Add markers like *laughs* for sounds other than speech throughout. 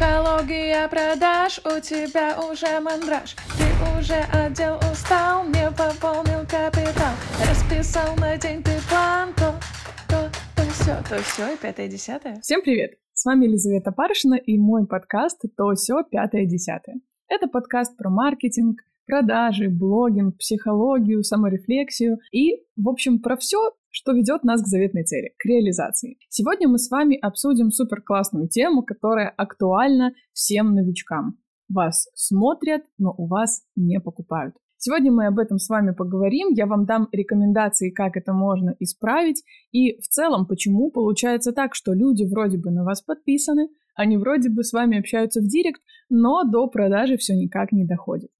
Психология продаж, у тебя уже мандраж Ты уже отдел устал, не пополнил капитал Расписал на день ты план, то, то, то все, то все и пятое десятое Всем привет! С вами Елизавета Паршина и мой подкаст «То все пятое десятое». Это подкаст про маркетинг, продажи, блогинг, психологию, саморефлексию и, в общем, про все, что ведет нас к заветной цели, к реализации. Сегодня мы с вами обсудим супер классную тему, которая актуальна всем новичкам. Вас смотрят, но у вас не покупают. Сегодня мы об этом с вами поговорим, я вам дам рекомендации, как это можно исправить, и в целом, почему получается так, что люди вроде бы на вас подписаны, они вроде бы с вами общаются в директ, но до продажи все никак не доходит.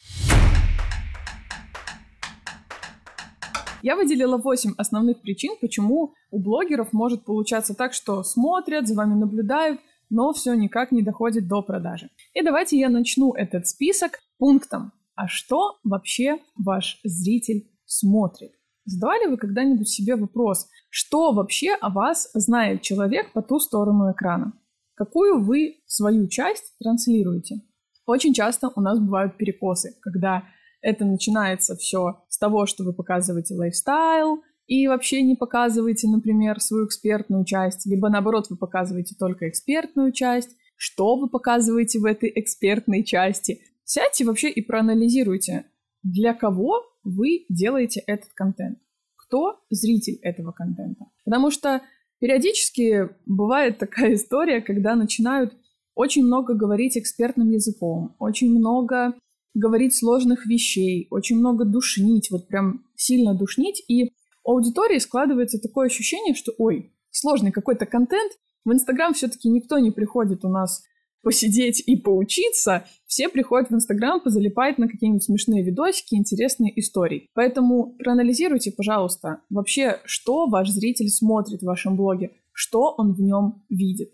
Я выделила 8 основных причин, почему у блогеров может получаться так, что смотрят, за вами наблюдают, но все никак не доходит до продажи. И давайте я начну этот список пунктом. А что вообще ваш зритель смотрит? Задавали вы когда-нибудь себе вопрос, что вообще о вас знает человек по ту сторону экрана? Какую вы свою часть транслируете? Очень часто у нас бывают перекосы, когда это начинается все с того, что вы показываете лайфстайл и вообще не показываете, например, свою экспертную часть, либо наоборот вы показываете только экспертную часть. Что вы показываете в этой экспертной части? Сядьте вообще и проанализируйте, для кого вы делаете этот контент. Кто зритель этого контента? Потому что периодически бывает такая история, когда начинают очень много говорить экспертным языком, очень много говорить сложных вещей, очень много душнить, вот прям сильно душнить, и у аудитории складывается такое ощущение, что, ой, сложный какой-то контент, в Инстаграм все-таки никто не приходит у нас посидеть и поучиться, все приходят в Инстаграм позалипать на какие-нибудь смешные видосики, интересные истории. Поэтому проанализируйте, пожалуйста, вообще, что ваш зритель смотрит в вашем блоге, что он в нем видит.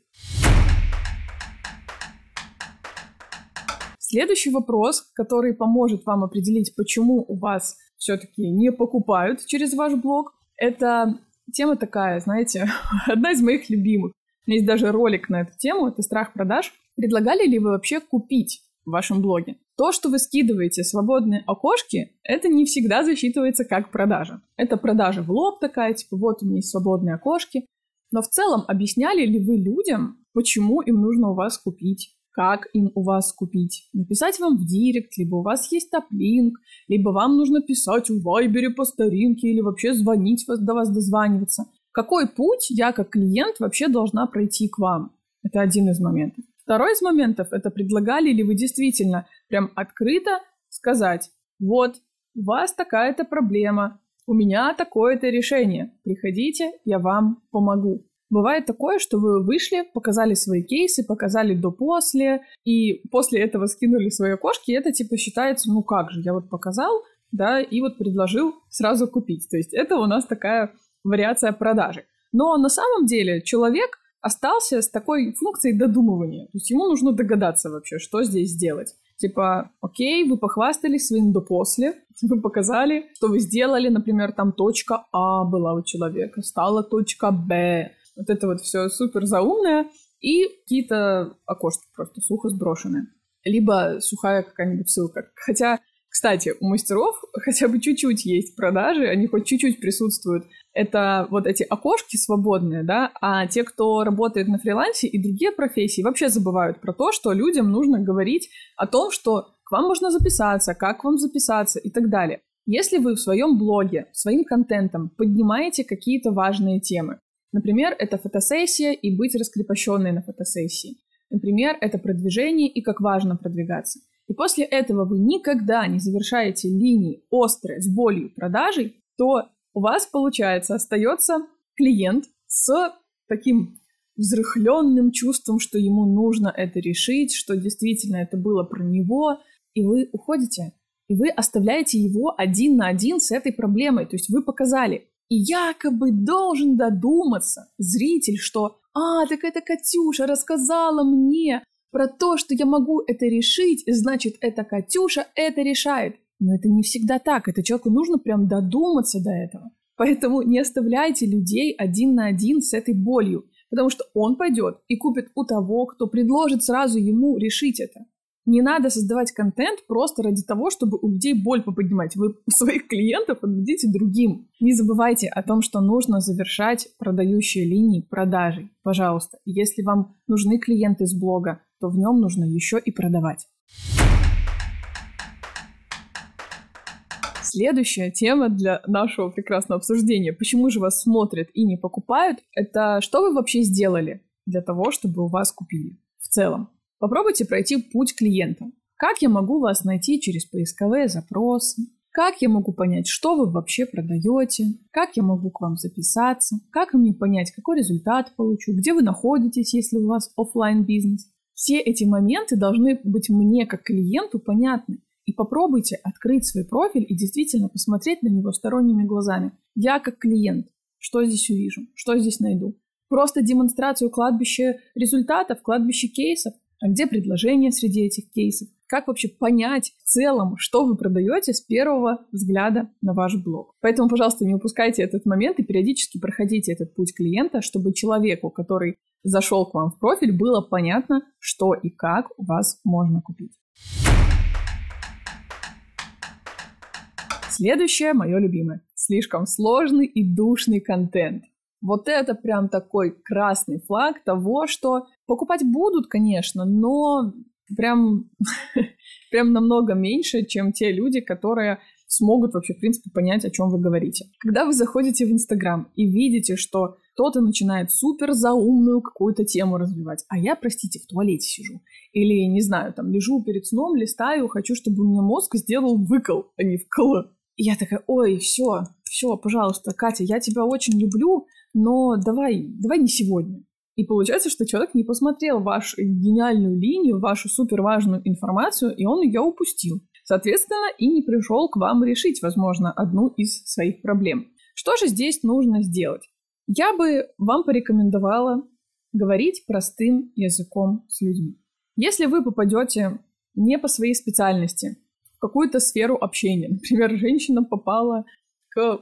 Следующий вопрос, который поможет вам определить, почему у вас все-таки не покупают через ваш блог, это тема такая, знаете, *laughs* одна из моих любимых. У меня есть даже ролик на эту тему, это страх продаж. Предлагали ли вы вообще купить в вашем блоге? То, что вы скидываете свободные окошки, это не всегда засчитывается как продажа. Это продажа в лоб такая, типа вот у меня есть свободные окошки. Но в целом объясняли ли вы людям, почему им нужно у вас купить как им у вас купить. Написать вам в директ, либо у вас есть топлинк, либо вам нужно писать в вайбере по старинке или вообще звонить вас, до вас дозваниваться. Какой путь я как клиент вообще должна пройти к вам? Это один из моментов. Второй из моментов – это предлагали ли вы действительно прям открыто сказать, вот, у вас такая-то проблема, у меня такое-то решение, приходите, я вам помогу. Бывает такое, что вы вышли, показали свои кейсы, показали до-после, и после этого скинули свои окошки, и это типа считается, ну как же, я вот показал, да, и вот предложил сразу купить. То есть это у нас такая вариация продажи. Но на самом деле человек остался с такой функцией додумывания. То есть ему нужно догадаться вообще, что здесь сделать. Типа, окей, вы похвастались своим до-после, *laughs* вы показали, что вы сделали, например, там точка А была у человека, стала точка Б, вот это вот все супер заумное, и какие-то окошки просто сухо сброшены. Либо сухая какая-нибудь ссылка. Хотя, кстати, у мастеров *laughs* хотя бы чуть-чуть есть продажи, они хоть чуть-чуть присутствуют. Это вот эти окошки свободные, да, а те, кто работает на фрилансе и другие профессии, вообще забывают про то, что людям нужно говорить о том, что к вам можно записаться, как вам записаться и так далее. Если вы в своем блоге, своим контентом поднимаете какие-то важные темы, Например, это фотосессия и быть раскрепощенной на фотосессии. Например, это продвижение и как важно продвигаться. И после этого вы никогда не завершаете линии острые с болью продажей, то у вас, получается, остается клиент с таким взрыхленным чувством, что ему нужно это решить, что действительно это было про него, и вы уходите, и вы оставляете его один на один с этой проблемой. То есть вы показали, и якобы должен додуматься зритель, что «А, так это Катюша рассказала мне про то, что я могу это решить, значит, эта Катюша это решает». Но это не всегда так, это человеку нужно прям додуматься до этого. Поэтому не оставляйте людей один на один с этой болью. Потому что он пойдет и купит у того, кто предложит сразу ему решить это. Не надо создавать контент просто ради того, чтобы у людей боль поподнимать. Вы своих клиентов отдадите другим. Не забывайте о том, что нужно завершать продающие линии продажей. Пожалуйста, если вам нужны клиенты с блога, то в нем нужно еще и продавать. Следующая тема для нашего прекрасного обсуждения. Почему же вас смотрят и не покупают? Это что вы вообще сделали для того, чтобы у вас купили в целом? Попробуйте пройти путь клиента. Как я могу вас найти через поисковые запросы? Как я могу понять, что вы вообще продаете? Как я могу к вам записаться? Как мне понять, какой результат получу? Где вы находитесь, если у вас офлайн бизнес? Все эти моменты должны быть мне как клиенту понятны. И попробуйте открыть свой профиль и действительно посмотреть на него сторонними глазами. Я как клиент, что здесь увижу, что здесь найду. Просто демонстрацию кладбища результатов, кладбища кейсов, а где предложения среди этих кейсов? Как вообще понять в целом, что вы продаете с первого взгляда на ваш блог? Поэтому, пожалуйста, не упускайте этот момент и периодически проходите этот путь клиента, чтобы человеку, который зашел к вам в профиль, было понятно, что и как у вас можно купить. Следующее, мое любимое. Слишком сложный и душный контент. Вот это прям такой красный флаг того, что покупать будут, конечно, но прям, *laughs* прям намного меньше, чем те люди, которые смогут вообще, в принципе, понять, о чем вы говорите. Когда вы заходите в Инстаграм и видите, что кто-то начинает супер заумную какую-то тему развивать, а я, простите, в туалете сижу. Или, не знаю, там, лежу перед сном, листаю, хочу, чтобы у меня мозг сделал выкол, а не вкл. И я такая, ой, все, все, пожалуйста, Катя, я тебя очень люблю, но давай, давай не сегодня. И получается, что человек не посмотрел вашу гениальную линию, вашу супер важную информацию, и он ее упустил. Соответственно, и не пришел к вам решить, возможно, одну из своих проблем. Что же здесь нужно сделать? Я бы вам порекомендовала говорить простым языком с людьми. Если вы попадете не по своей специальности, в какую-то сферу общения, например, женщина попала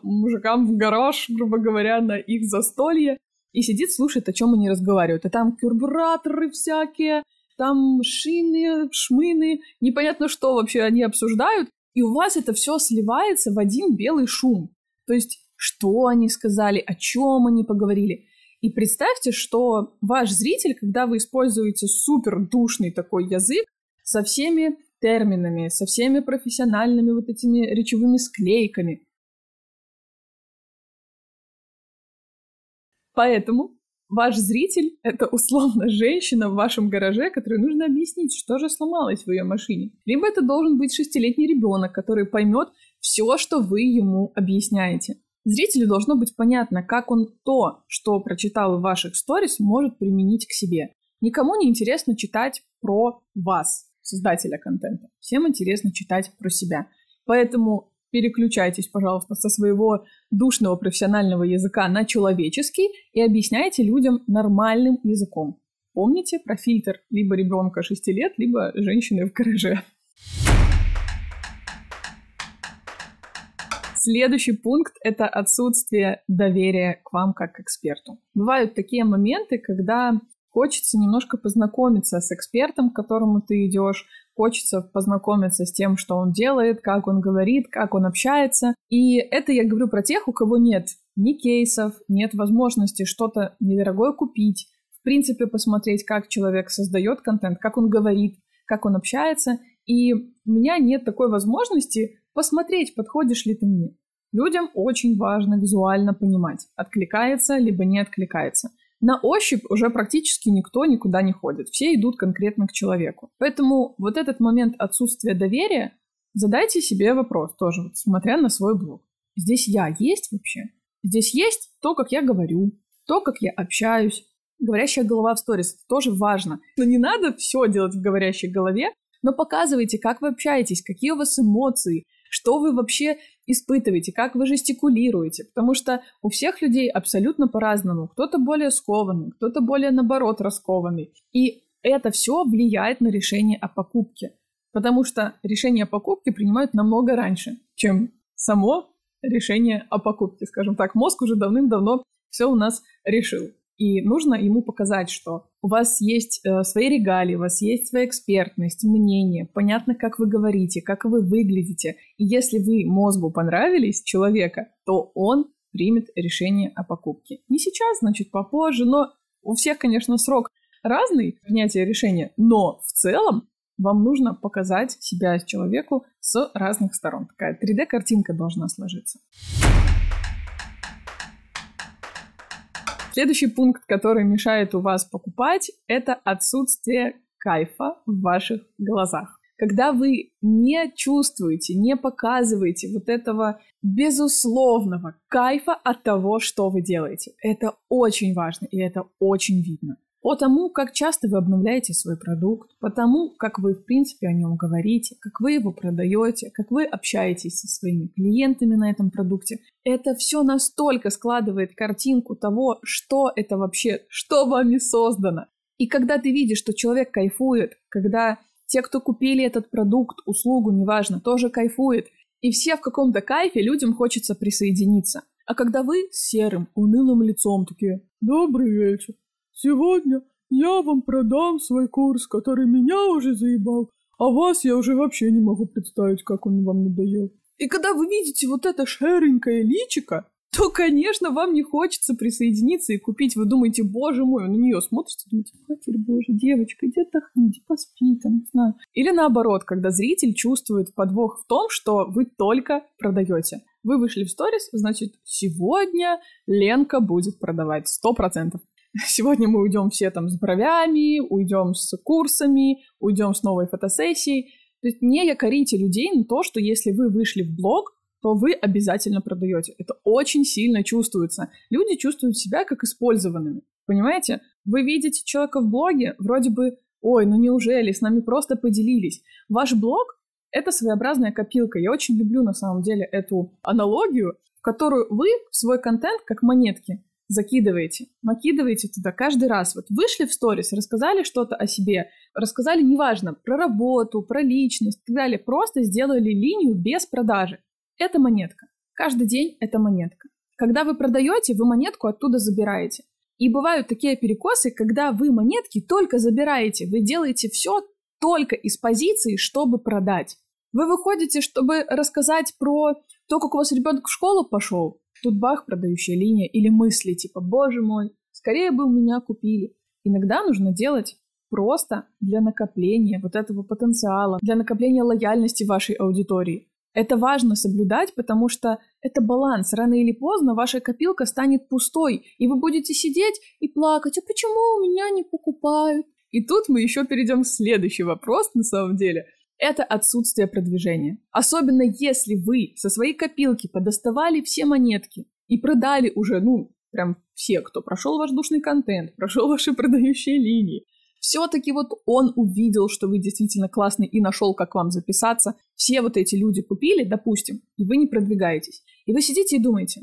мужикам в гараж, грубо говоря, на их застолье, и сидит, слушает, о чем они разговаривают. А там карбюраторы всякие, там шины, шмыны, непонятно, что вообще они обсуждают, и у вас это все сливается в один белый шум. То есть, что они сказали, о чем они поговорили. И представьте, что ваш зритель, когда вы используете супер душный такой язык со всеми терминами, со всеми профессиональными вот этими речевыми склейками, Поэтому ваш зритель — это условно женщина в вашем гараже, которой нужно объяснить, что же сломалось в ее машине. Либо это должен быть шестилетний ребенок, который поймет все, что вы ему объясняете. Зрителю должно быть понятно, как он то, что прочитал в ваших сторис, может применить к себе. Никому не интересно читать про вас, создателя контента. Всем интересно читать про себя. Поэтому переключайтесь, пожалуйста, со своего душного профессионального языка на человеческий и объясняйте людям нормальным языком. Помните про фильтр либо ребенка 6 лет, либо женщины в гараже. Следующий пункт — это отсутствие доверия к вам как к эксперту. Бывают такие моменты, когда хочется немножко познакомиться с экспертом, к которому ты идешь, хочется познакомиться с тем, что он делает, как он говорит, как он общается. И это я говорю про тех, у кого нет ни кейсов, нет возможности что-то недорогое купить, в принципе посмотреть, как человек создает контент, как он говорит, как он общается. И у меня нет такой возможности посмотреть, подходишь ли ты мне. Людям очень важно визуально понимать, откликается либо не откликается на ощупь уже практически никто никуда не ходит. Все идут конкретно к человеку. Поэтому вот этот момент отсутствия доверия, задайте себе вопрос тоже, вот, смотря на свой блог. Здесь я есть вообще? Здесь есть то, как я говорю, то, как я общаюсь. Говорящая голова в сторис тоже важно. Но не надо все делать в говорящей голове, но показывайте, как вы общаетесь, какие у вас эмоции, что вы вообще испытываете, как вы жестикулируете, потому что у всех людей абсолютно по-разному. Кто-то более скованный, кто-то более, наоборот, раскованный. И это все влияет на решение о покупке, потому что решение о покупке принимают намного раньше, чем само решение о покупке, скажем так. Мозг уже давным-давно все у нас решил. И нужно ему показать, что у вас есть э, свои регалии, у вас есть своя экспертность, мнение, понятно, как вы говорите, как вы выглядите. И если вы мозгу понравились человека, то он примет решение о покупке. Не сейчас, значит, попозже, но у всех, конечно, срок разный принятия решения, но в целом вам нужно показать себя человеку с разных сторон. Такая 3D-картинка должна сложиться. Следующий пункт, который мешает у вас покупать, это отсутствие кайфа в ваших глазах. Когда вы не чувствуете, не показываете вот этого безусловного кайфа от того, что вы делаете. Это очень важно, и это очень видно по тому, как часто вы обновляете свой продукт, по тому, как вы, в принципе, о нем говорите, как вы его продаете, как вы общаетесь со своими клиентами на этом продукте. Это все настолько складывает картинку того, что это вообще, что вами создано. И когда ты видишь, что человек кайфует, когда те, кто купили этот продукт, услугу, неважно, тоже кайфует, и все в каком-то кайфе, людям хочется присоединиться. А когда вы с серым, унылым лицом такие «Добрый вечер, Сегодня я вам продам свой курс, который меня уже заебал, а вас я уже вообще не могу представить, как он вам надоел. И когда вы видите вот это шеренькое личико, то, конечно, вам не хочется присоединиться и купить. Вы думаете, боже мой, на нее смотрите, думаете, матерь боже, девочка, иди отдохни, иди поспи, там, не знаю. Или наоборот, когда зритель чувствует подвох в том, что вы только продаете. Вы вышли в сторис, значит, сегодня Ленка будет продавать сто процентов. *laughs* Сегодня мы уйдем все там с бровями, уйдем с курсами, уйдем с новой фотосессией. То есть не якорите людей на то, что если вы вышли в блог, то вы обязательно продаете. Это очень сильно чувствуется. Люди чувствуют себя как использованными. Понимаете? Вы видите человека в блоге, вроде бы, ой, ну неужели, с нами просто поделились. Ваш блог — это своеобразная копилка. Я очень люблю на самом деле эту аналогию, в которую вы в свой контент, как монетки, закидываете, накидываете туда каждый раз. Вот вышли в сторис, рассказали что-то о себе, рассказали, неважно, про работу, про личность и так далее, просто сделали линию без продажи. Это монетка. Каждый день это монетка. Когда вы продаете, вы монетку оттуда забираете. И бывают такие перекосы, когда вы монетки только забираете, вы делаете все только из позиции, чтобы продать. Вы выходите, чтобы рассказать про то, как у вас ребенок в школу пошел, Тут бах, продающая линия, или мысли типа «Боже мой, скорее бы у меня купили». Иногда нужно делать просто для накопления вот этого потенциала, для накопления лояльности вашей аудитории. Это важно соблюдать, потому что это баланс. Рано или поздно ваша копилка станет пустой, и вы будете сидеть и плакать, а почему у меня не покупают? И тут мы еще перейдем к следующий вопрос, на самом деле это отсутствие продвижения. Особенно если вы со своей копилки подоставали все монетки и продали уже, ну, прям все, кто прошел ваш душный контент, *laughs* прошел ваши продающие линии, все-таки вот он увидел, что вы действительно классный и нашел, как вам записаться. Все вот эти люди купили, допустим, и вы не продвигаетесь. И вы сидите и думаете,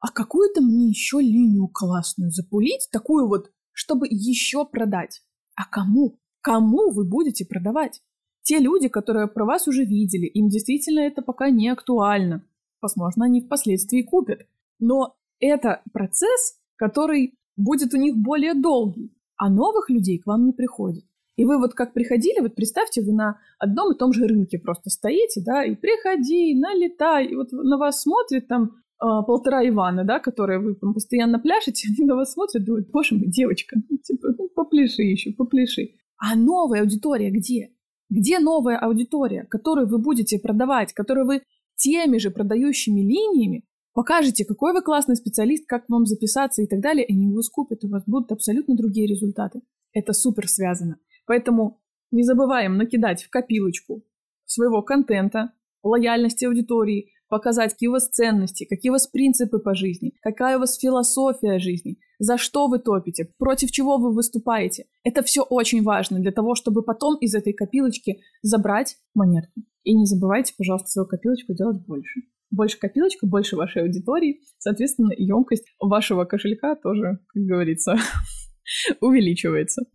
а какую-то мне еще линию классную запулить, такую вот, чтобы еще продать. А кому? Кому вы будете продавать? Те люди, которые про вас уже видели, им действительно это пока не актуально. Возможно, они впоследствии купят. Но это процесс, который будет у них более долгий, а новых людей к вам не приходит. И вы вот как приходили, вот представьте, вы на одном и том же рынке просто стоите, да, и приходи, налетай, и вот на вас смотрит там э, полтора Ивана, да, которые вы там постоянно пляшете, *laughs* они на вас смотрят, думают, боже мой, девочка, *laughs* типа, ну, попляши еще, попляши. А новая аудитория где? Где новая аудитория, которую вы будете продавать, которую вы теми же продающими линиями покажете, какой вы классный специалист, как вам записаться и так далее, они вас купят, у вас будут абсолютно другие результаты. Это супер связано. Поэтому не забываем накидать в копилочку своего контента, лояльности аудитории, показать, какие у вас ценности, какие у вас принципы по жизни, какая у вас философия жизни, за что вы топите, против чего вы выступаете. Это все очень важно для того, чтобы потом из этой копилочки забрать монетку. И не забывайте, пожалуйста, свою копилочку делать больше. Больше копилочка, больше вашей аудитории, соответственно, емкость вашего кошелька тоже, как говорится, *laughs* увеличивается.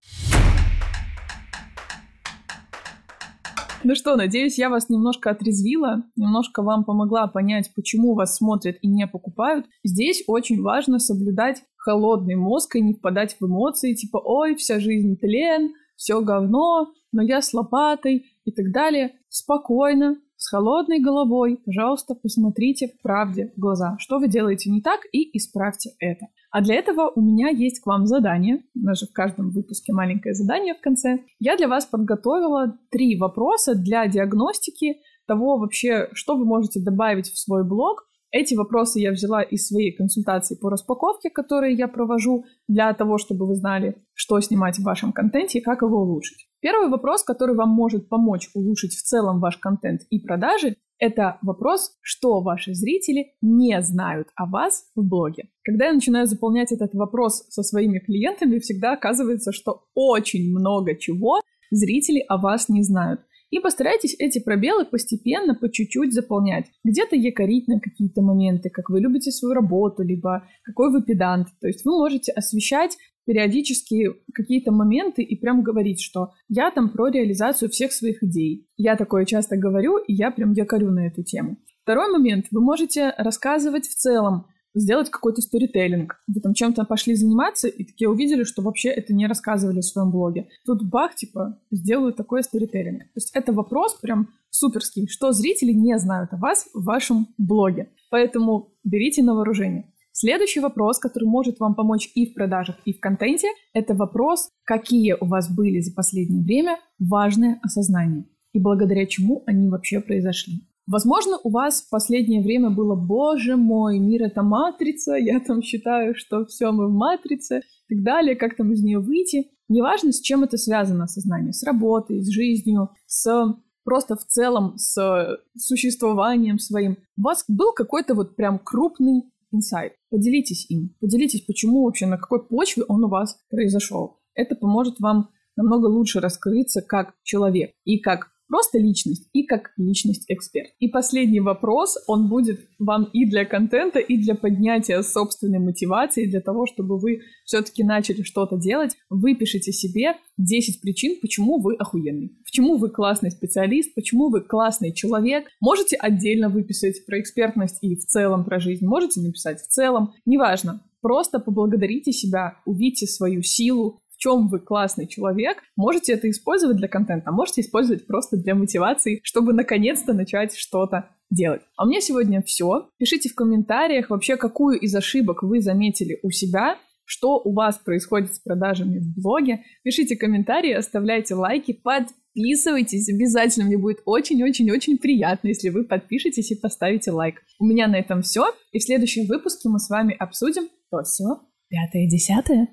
Ну что, надеюсь, я вас немножко отрезвила, немножко вам помогла понять, почему вас смотрят и не покупают. Здесь очень важно соблюдать холодный мозг и не впадать в эмоции, типа «Ой, вся жизнь тлен», все говно, но я с лопатой и так далее. Спокойно, с холодной головой, пожалуйста, посмотрите правде в глаза, что вы делаете не так, и исправьте это. А для этого у меня есть к вам задание. У нас же в каждом выпуске маленькое задание в конце. Я для вас подготовила три вопроса для диагностики того вообще, что вы можете добавить в свой блог, эти вопросы я взяла из своей консультации по распаковке, которые я провожу для того, чтобы вы знали, что снимать в вашем контенте и как его улучшить. Первый вопрос, который вам может помочь улучшить в целом ваш контент и продажи, это вопрос, что ваши зрители не знают о вас в блоге. Когда я начинаю заполнять этот вопрос со своими клиентами, всегда оказывается, что очень много чего зрители о вас не знают. И постарайтесь эти пробелы постепенно, по чуть-чуть заполнять. Где-то якорить на какие-то моменты, как вы любите свою работу, либо какой вы педант. То есть вы можете освещать периодически какие-то моменты и прям говорить, что я там про реализацию всех своих идей. Я такое часто говорю, и я прям якорю на эту тему. Второй момент. Вы можете рассказывать в целом сделать какой-то сторителлинг. Вы там чем-то пошли заниматься, и такие увидели, что вообще это не рассказывали в своем блоге. Тут бах, типа, сделаю такой сторителлинг. То есть это вопрос прям суперский, что зрители не знают о вас в вашем блоге. Поэтому берите на вооружение. Следующий вопрос, который может вам помочь и в продажах, и в контенте, это вопрос, какие у вас были за последнее время важные осознания и благодаря чему они вообще произошли. Возможно, у вас в последнее время было, боже мой, мир это матрица, я там считаю, что все мы в матрице, и так далее, как там из нее выйти. Неважно, с чем это связано сознание, с работой, с жизнью, с просто в целом с существованием своим. У вас был какой-то вот прям крупный инсайт. Поделитесь им. Поделитесь, почему вообще, на какой почве он у вас произошел. Это поможет вам намного лучше раскрыться как человек и как просто личность и как личность-эксперт. И последний вопрос, он будет вам и для контента, и для поднятия собственной мотивации, для того, чтобы вы все-таки начали что-то делать. Выпишите себе 10 причин, почему вы охуенный, почему вы классный специалист, почему вы классный человек. Можете отдельно выписать про экспертность и в целом про жизнь, можете написать в целом, неважно. Просто поблагодарите себя, увидьте свою силу, чем вы классный человек, можете это использовать для контента, можете использовать просто для мотивации, чтобы наконец-то начать что-то делать. А у меня сегодня все. Пишите в комментариях вообще, какую из ошибок вы заметили у себя, что у вас происходит с продажами в блоге. Пишите комментарии, оставляйте лайки, подписывайтесь. Обязательно мне будет очень-очень-очень приятно, если вы подпишетесь и поставите лайк. У меня на этом все. И в следующем выпуске мы с вами обсудим то все пятое-десятое.